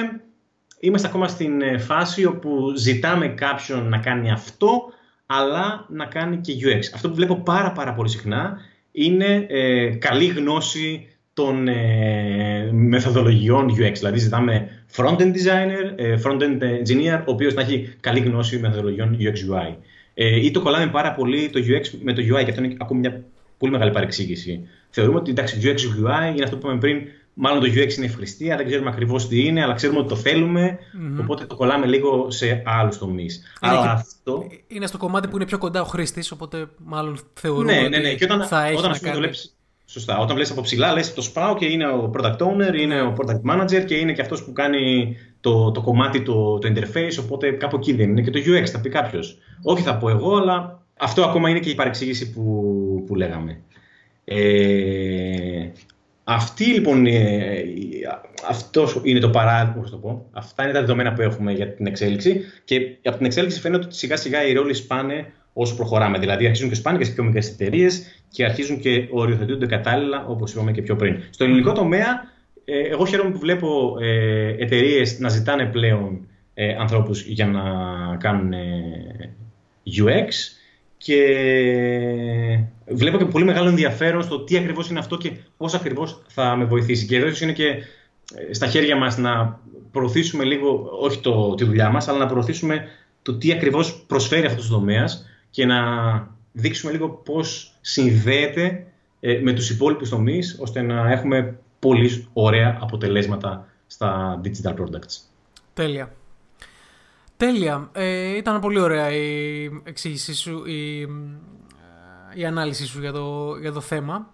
είμαστε ακόμα στην ε, φάση όπου ζητάμε κάποιον να κάνει αυτό, αλλά να κάνει και UX. Αυτό που βλέπω πάρα πάρα πολύ συχνά είναι ε, καλή γνώση των ε, μεθοδολογιών UX. Δηλαδή ζητάμε front-end designer, ε, front-end engineer, ο οποίος να έχει καλή γνώση μεθοδολογιών UX UI. Ε, ή το κολλάμε πάρα πολύ το UX με το UI και αυτό είναι ακόμη μια πολύ μεγάλη παρεξήγηση. Θεωρούμε ότι εντάξει, UX UI είναι αυτό που είπαμε πριν, Μάλλον το UX είναι ευχριστία, δεν ξέρουμε ακριβώς τι είναι, αλλά ξέρουμε ότι το θέλουμε. Mm-hmm. Οπότε το κολλάμε λίγο σε άλλους τομείς. Αλλά αυτό. Είναι στο κομμάτι που είναι πιο κοντά ο χρήστης, οπότε μάλλον θεωρούμε. Ναι, ναι, ναι. Και όταν, θα έχει όταν, να κάνει... Σωστά. Όταν βλέπεις από ψηλά, λες το σπάω και είναι ο product owner, είναι ο product manager και είναι και αυτός που κάνει το, το κομμάτι, το, το interface. Οπότε κάπου εκεί δεν είναι και το UX, θα πει κάποιος. Όχι θα πω εγώ, αλλά αυτό ακόμα είναι και η παρεξήγηση που, που λέγαμε. Ε, αυτή λοιπόν αυτό είναι το παράδειγμα, το πω. Αυτά είναι τα δεδομένα που έχουμε για την εξέλιξη και από την εξέλιξη φαίνεται ότι σιγά σιγά οι ρόλοι σπάνε όσο προχωράμε. Δηλαδή αρχίζουν και σπάνε και σε πιο μικρές εταιρείες και αρχίζουν και οριοθετούνται κατάλληλα όπως είπαμε και πιο πριν. Στο ελληνικό τομέα, ε, εγώ χαίρομαι που βλέπω ε, εταιρείες να ζητάνε πλέον ε, ανθρώπους για να κάνουν UX και βλέπω και πολύ μεγάλο ενδιαφέρον στο τι ακριβώς είναι αυτό και πώς ακριβώς θα με βοηθήσει. Και εδώ είναι και ε, στα χέρια μας να προωθήσουμε λίγο, όχι το, τη δουλειά μας, αλλά να προωθήσουμε το τι ακριβώς προσφέρει αυτός ο τομέας και να δείξουμε λίγο πώς συνδέεται ε, με τους υπόλοιπους τομείς, ώστε να έχουμε πολύ ωραία αποτελέσματα στα digital products. Τέλεια. Τέλεια. Ε, ήταν πολύ ωραία η εξήγησή σου, η, η ανάλυση σου για το, για το θέμα.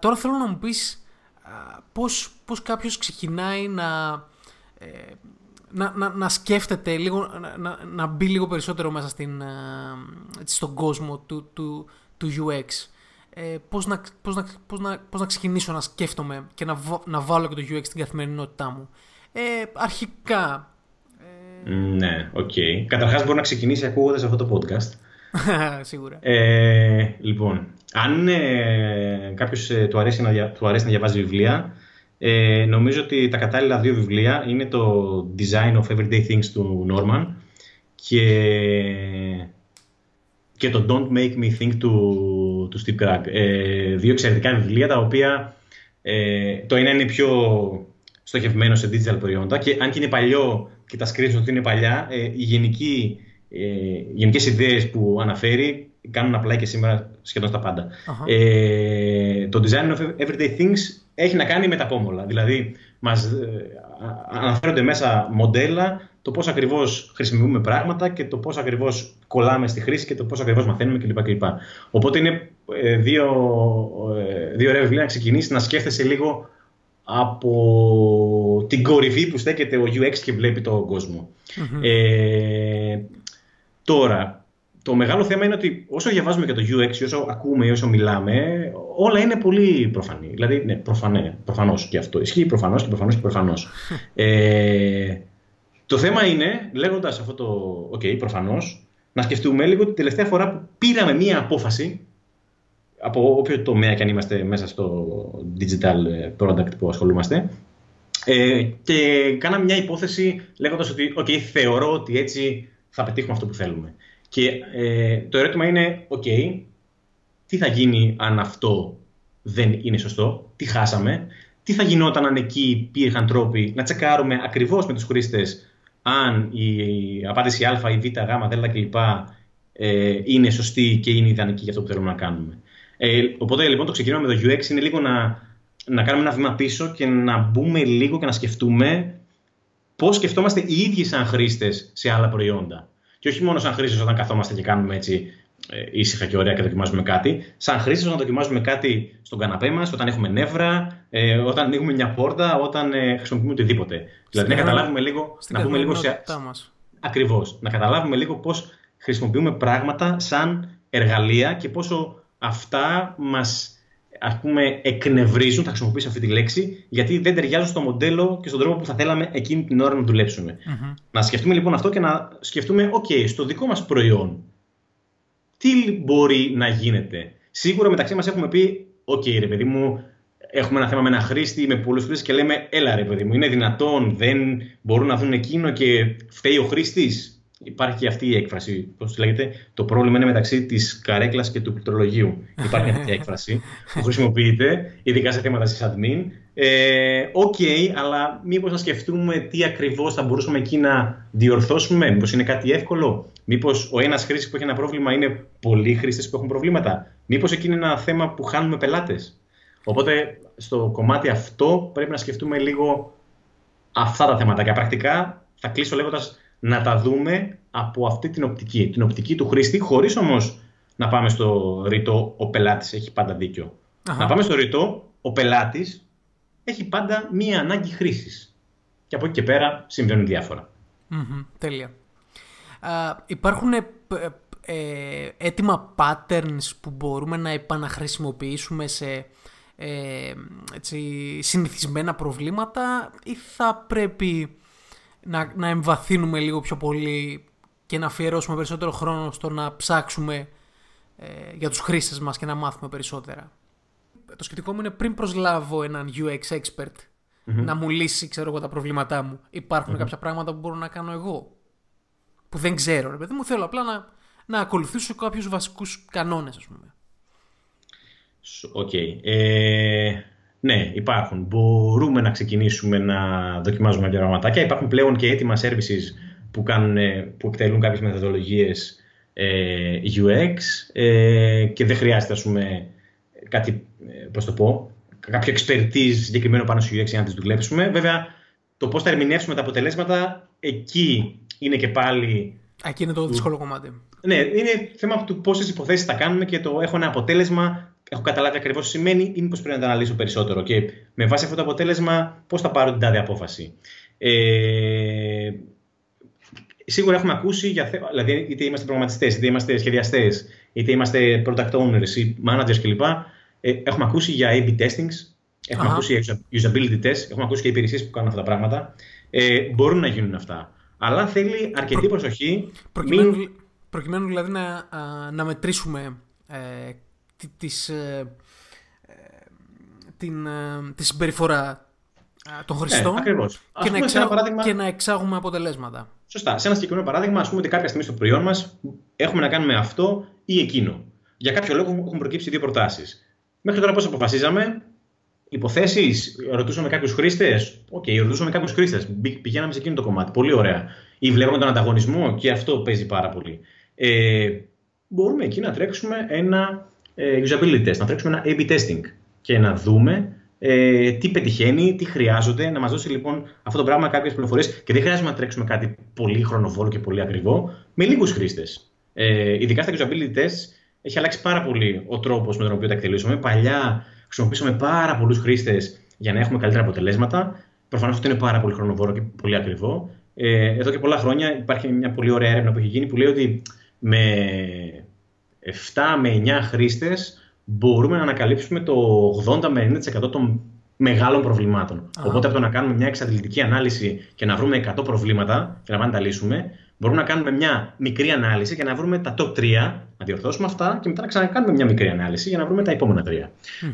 τώρα θέλω να μου πεις πώς, πώς κάποιος ξεκινάει να, ε, να, να, να, σκέφτεται λίγο, να, να μπει λίγο περισσότερο μέσα στην, στον κόσμο του, του, του UX. Ε, πώς, να, πώς, να, πώς, να, πώς να ξεκινήσω να σκέφτομαι και να, να βάλω και το UX στην καθημερινότητά μου. Ε, αρχικά, ναι, OK. Okay. Καταρχάς μπορεί να ξεκινήσει ακούγοντας αυτό το podcast. Σίγουρα. Ε, λοιπόν, αν ε, κάποιος ε, του, αρέσει να, του αρέσει να διαβάζει βιβλία, ε, νομίζω ότι τα κατάλληλα δύο βιβλία είναι το Design of Everyday Things του Norman και, και το Don't Make Me Think του, του Steve Krag. Ε, δύο εξαιρετικά βιβλία τα οποία ε, το ένα είναι πιο στοχευμένο σε digital προϊόντα και αν και είναι παλιό και τα screenshots ότι είναι παλιά, ε, οι, γενικοί, ε, γενικές ιδέες που αναφέρει κάνουν απλά και σήμερα σχεδόν στα παντα Ε, το design of everyday things έχει να κάνει με τα πόμολα. Δηλαδή, μας ε, αναφέρονται μέσα μοντέλα το πώς ακριβώς χρησιμοποιούμε πράγματα και το πώς ακριβώς κολλάμε στη χρήση και το πώς ακριβώς μαθαίνουμε κλπ. κλπ. Οπότε είναι ε, δύο, ε, δύο ωραία βιβλία να ξεκινήσει να σκέφτεσαι λίγο από την κορυφή που στέκεται ο UX και βλέπει τον κοσμο Ε, τώρα, το μεγάλο θέμα είναι ότι όσο διαβάζουμε για το UX, όσο ακούμε, όσο μιλάμε, όλα είναι πολύ προφανή. Δηλαδή, ναι, προφανέ, προφανώς και αυτό ισχύει, προφανώς και προφανώς και προφανώς. ε, το θέμα είναι, λέγοντας αυτό το «ok, προφανώς», να σκεφτούμε λίγο την τελευταία φορά που πήραμε μία απόφαση από όποιο τομέα και αν είμαστε μέσα στο digital ε, product που ασχολούμαστε. Ε, και κάναμε μια υπόθεση λέγοντας ότι okay, θεωρώ ότι έτσι θα πετύχουμε αυτό που θέλουμε. Και ε, το ερώτημα είναι, ok, τι θα γίνει αν αυτό δεν είναι σωστό, τι χάσαμε, τι θα γινόταν αν εκεί υπήρχαν τρόποι να τσεκάρουμε ακριβώς με τους χρήστες αν η απάντηση α, η β, γ, δ κλπ. Ε, είναι σωστή και είναι ιδανική για αυτό που θέλουμε να κάνουμε. Ε, οπότε λοιπόν το ξεκινάμε με το UX είναι λίγο να, να κάνουμε ένα βήμα πίσω και να μπούμε λίγο και να σκεφτούμε πώς σκεφτόμαστε οι ίδιοι σαν χρήστες σε άλλα προϊόντα. Και όχι μόνο σαν χρήστε όταν καθόμαστε και κάνουμε έτσι ε, ήσυχα και ωραία και δοκιμάζουμε κάτι. Σαν χρήστε όταν δοκιμάζουμε κάτι στον καναπέ μας, όταν έχουμε νεύρα, ε, όταν ανοίγουμε μια πόρτα, όταν ε, χρησιμοποιούμε οτιδήποτε. δηλαδή να καταλάβουμε λίγο. να πούμε λίγο σε. Ακριβώς. Να καταλάβουμε λίγο πώς χρησιμοποιούμε πράγματα σαν εργαλεία και πόσο αυτά μας ας πούμε εκνευρίζουν, θα χρησιμοποιήσω αυτή τη λέξη, γιατί δεν ταιριάζουν στο μοντέλο και στον τρόπο που θα θέλαμε εκείνη την ώρα να δουλεψουμε Να σκεφτούμε λοιπόν αυτό και να σκεφτούμε, ok, στο δικό μας προϊόν, τι μπορεί να γίνεται. Σίγουρα μεταξύ μας έχουμε πει, ok ρε παιδί μου, έχουμε ένα θέμα με ένα χρήστη, με πολλούς χρήστες και λέμε, έλα ρε παιδί μου, είναι δυνατόν, δεν μπορούν να δουν εκείνο και φταίει ο χρήστης υπάρχει και αυτή η έκφραση. Πώς λέγεται, το πρόβλημα είναι μεταξύ της καρέκλας και του πληκτρολογίου. Υπάρχει αυτή η έκφραση που χρησιμοποιείται, ειδικά σε θέματα sysadmin. Ε, OK, okay, αλλά μήπως να σκεφτούμε τι ακριβώς θα μπορούσαμε εκεί να διορθώσουμε; Μήπως είναι κάτι εύκολο; Μήπως ο ένας χρήστης που έχει ένα πρόβλημα είναι πολλοί χρήστες που έχουν προβλήματα; Μήπως εκεί είναι ένα θέμα που χάνουμε πελάτες; Οπότε στο κομμάτι αυτό πρέπει να σκεφτούμε λίγο αυτά τα θέματα. Και πρακτικά θα κλείσω λέγοντας να τα δούμε από αυτή την οπτική, την οπτική του χρήστη, χωρίς όμως να πάμε στο ρητό «ο πελάτης έχει πάντα δίκιο». Να πάμε στο ρητό «ο πελάτης έχει πάντα μία ανάγκη χρήσης». Και από εκεί και πέρα συμβαίνουν τέλεια. υπάρχουν ε, ε, έτοιμα patterns που μπορούμε να επαναχρησιμοποιήσουμε σε ε, έτσι, συνηθισμένα προβλήματα ή θα πρέπει να, να εμβαθύνουμε λίγο πιο πολύ και να αφιερώσουμε περισσότερο χρόνο στο να ψάξουμε ε, για τους χρήστες μας και να μάθουμε περισσότερα. Το σκεπτικό μου είναι πριν προσλάβω έναν UX expert να μου λύσει ξέρω εγώ, τα προβλήματά μου. υπαρχουν κάποια πράγματα που μπορώ να κάνω εγώ. Που δεν ξέρω, ρε παιδί μου. Θέλω απλά να, να ακολουθήσω κάποιους βασικούς κανόνες, ας πούμε. OK. Okay. Ε, ναι, υπάρχουν. Μπορούμε να ξεκινήσουμε να δοκιμάζουμε κάποια πραγματάκια. Υπάρχουν πλέον και έτοιμα services που, κάνουν, που εκτελούν κάποιες μεθοδολογίες ε, UX ε, και δεν χρειάζεται, ας πούμε, κάτι, ε, πώς το πω, κάποιο expertise συγκεκριμένο πάνω στο UX για να τις δουλέψουμε. Βέβαια, το πώς θα ερμηνεύσουμε τα αποτελέσματα, εκεί είναι και πάλι... Εκεί είναι το δύσκολο κομμάτι. Ναι, είναι θέμα του πόσες υποθέσεις θα κάνουμε και το έχω ένα αποτέλεσμα έχω καταλάβει ακριβώς τι σημαίνει ή μήπως πρέπει να τα αναλύσω περισσότερο. Και με βάση αυτό το αποτέλεσμα, πώς θα πάρω την τάδε απόφαση. Ε, σίγουρα έχουμε ακούσει για θέματα, δηλαδή είτε είμαστε προγραμματιστές, είτε είμαστε σχεδιαστές, είτε είμαστε product owners ή managers κλπ. Ε, έχουμε ακούσει για A-B testings, έχουμε ακούσει για usability tests, έχουμε ακούσει και υπηρεσίες που κάνουν αυτά τα πράγματα. Ε, μπορούν να γίνουν αυτά. Αλλά θέλει αρκετή προσοχή. Προκειμένου, μην... προκειμένου δηλαδή να, να μετρήσουμε ε, της, ε, ε, την, ε, τη συμπεριφορά των χρηστών ναι, και, να εξάγουμε, παράδειγμα... και να εξάγουμε αποτελέσματα. Σωστά. Σε ένα συγκεκριμένο παράδειγμα, ας πούμε ότι κάποια στιγμή στο προϊόν μας έχουμε να κάνουμε αυτό ή εκείνο. Για κάποιο λόγο έχουν προκύψει δύο προτάσεις. Μέχρι τώρα πώς αποφασίζαμε, υποθέσεις, ρωτούσαμε κάποιους χρήστες; OK, okay, ρωτούσαμε κάποιους χρήστες. Πηγαίναμε σε εκείνο το κομμάτι. Πολύ ωραία. Ή βλέπουμε τον ανταγωνισμό και αυτό παίζει πάρα πολύ. Ε, μπορούμε εκεί να τρέξουμε ένα ε, usability test, να τρέξουμε ένα A-B testing και να δούμε ε, τι πετυχαίνει, τι χρειάζονται, να μας δώσει λοιπόν αυτό το πράγμα κάποιες πληροφορίες και δεν χρειάζεται να τρέξουμε κάτι πολύ χρονοβόλο και πολύ ακριβό με λίγους χρήστες. Ε, ειδικά στα usability tests έχει αλλάξει πάρα πολύ ο τρόπος με τον οποίο τα εκτελούσαμε. Παλιά χρησιμοποιήσαμε πάρα πολλούς χρήστες για να έχουμε καλύτερα αποτελέσματα. Προφανώς αυτό είναι πάρα πολύ χρονοβόρο και πολύ ακριβό. Ε, εδώ και πολλά χρόνια υπάρχει μια πολύ ωραία έρευνα που έχει γίνει που λέει ότι με 7 με 9 χρήστες μπορούμε να ανακαλύψουμε το 80 με 90% των μεγάλων προβλημάτων. Οπότε από το να κάνουμε μια εξαντλητική ανάλυση και να βρούμε 100 προβλήματα και να πάμε να τα λύσουμε, μπορούμε να κάνουμε μια μικρή ανάλυση και να βρούμε τα top 3, να διορθώσουμε αυτά και μετά να ξανακάνουμε μια μικρή ανάλυση για να βρούμε τα επόμενα 3.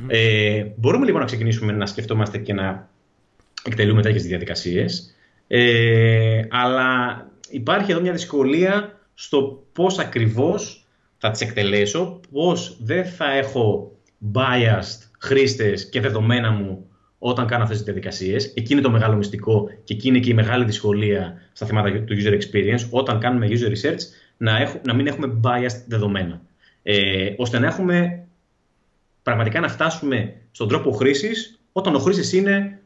Ε, μπορούμε λοιπόν να ξεκινήσουμε να σκεφτόμαστε και να εκτελούμε τέτοιες διαδικασίες. Ε, αλλά υπάρχει εδώ μια δυσκολία στο πώς ακριβώς θα τις εκτελέσω, πώς δεν θα έχω biased χρήστες και δεδομένα μου όταν κάνω αυτές τις διαδικασίες; Εκεί είναι το μεγάλο μυστικό και εκεί είναι και η μεγάλη δυσκολία στα θέματα του user experience, όταν κάνουμε user research, να, έχω, να μην έχουμε biased δεδομένα. Ε, ώστε να έχουμε πραγματικά να φτάσουμε στον τρόπο χρήσης όταν ο χρήστη είναι,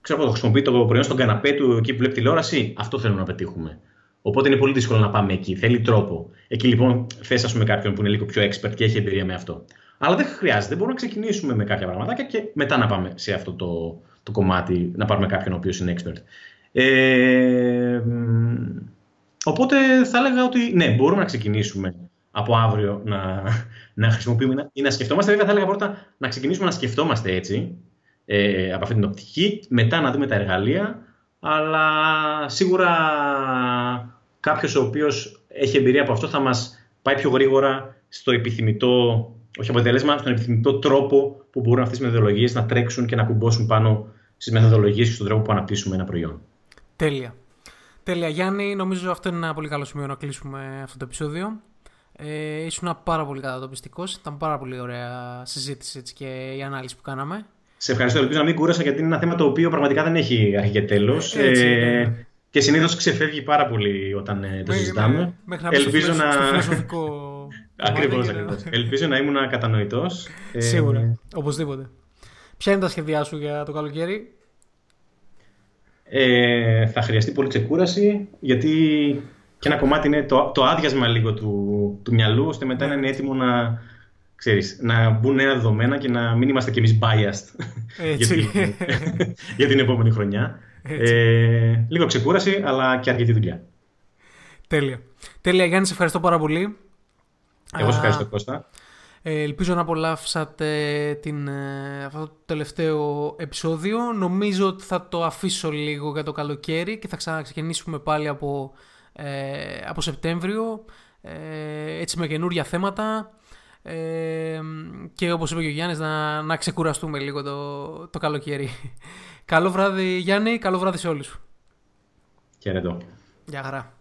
ξέρω εγώ, χρησιμοποιεί το προϊόν στον καναπέ του εκεί που βλέπει τηλεόραση. Αυτό θέλουμε να πετύχουμε. Οπότε είναι πολύ δύσκολο να πάμε εκεί. Θέλει τρόπο. Εκεί λοιπόν θες, ας πούμε, κάποιον που είναι λίγο πιο expert και έχει εμπειρία με αυτό. Αλλά δεν χρειάζεται. Μπορούμε να ξεκινήσουμε με κάποια πραγματάκια και μετά να πάμε σε αυτό το, το κομμάτι, να πάρουμε κάποιον ο οποίος είναι expert. Ε, οπότε θα έλεγα ότι ναι, μπορούμε να ξεκινήσουμε από αύριο να, να χρησιμοποιούμε ή να σκεφτόμαστε. Βέβαια, θα έλεγα πρώτα να ξεκινήσουμε να σκεφτόμαστε έτσι, ε, από αυτή την οπτική, μετά να δούμε τα εργαλεία, αλλά σίγουρα κάποιος ο οποίος έχει εμπειρία από αυτό θα μας πάει πιο γρήγορα στο επιθυμητό, όχι αποτέλεσμα, στον επιθυμητό τρόπο που μπορούν αυτές οι μεθοδολογίες να τρέξουν και να κουμπώσουν πάνω στις μεθοδολογίες και στον τρόπο που αναπτύσσουμε ένα προϊόν. Τέλεια. Τέλεια, Γιάννη. Νομίζω αυτό είναι ένα πολύ καλό σημείο να κλείσουμε αυτό το επεισόδιο. Ε, ήσουν πάρα πολύ κατατοπιστικός. Ήταν πάρα πολύ ωραία συζήτηση έτσι, και η ανάλυση που κάναμε. Σε ευχαριστώ. Ελπίζω να μην κούρασα γιατί είναι ένα θέμα το οποίο πραγματικά δεν έχει αρχή και τέλος. Ε, και συνήθως ξεφεύγει πάρα πολύ όταν ε, το συζητάμε. Μέχρι να Ελπίζω στο, να. φιλοσοφικό. Ακριβώς, ακριβώς. Ελπίζω να ήμουν κατανοητό. Ε, Σίγουρα. Οπωσδήποτε. Ποια είναι τα σχέδιά σου για το καλοκαίρι, ε, Θα χρειαστεί πολύ ξεκούραση, γιατί και ένα κομμάτι είναι το, το άδειασμα λίγο του, του μυαλού, ώστε μετά να είναι έτοιμο να, ξέρεις, να μπουν νέα δεδομένα και να μην είμαστε κι εμείς biased για, την, για την επόμενη χρονιά. Ε, λίγο ξεκούραση, αλλά και αρκετή δουλειά. Τέλεια. Τέλεια, Γιάννη, σε ευχαριστώ πάρα πολύ. Εγώ σε ευχαριστώ, Κώστα. Ε, ελπίζω να απολαύσατε την, ε, αυτό το τελευταίο επεισόδιο. Νομίζω ότι θα το αφήσω λίγο για το καλοκαίρι και θα ξαναξεκινήσουμε πάλι από, ε, από Σεπτέμβριο. έτσι με καινούργια θέματα. και όπως είπε και ο Γιάννης να, να ξεκουραστούμε λίγο το, το καλοκαίρι. Καλό βράδυ Γιάννη, καλό βράδυ σε όλους. Χαίρετο. Γεια χαρά.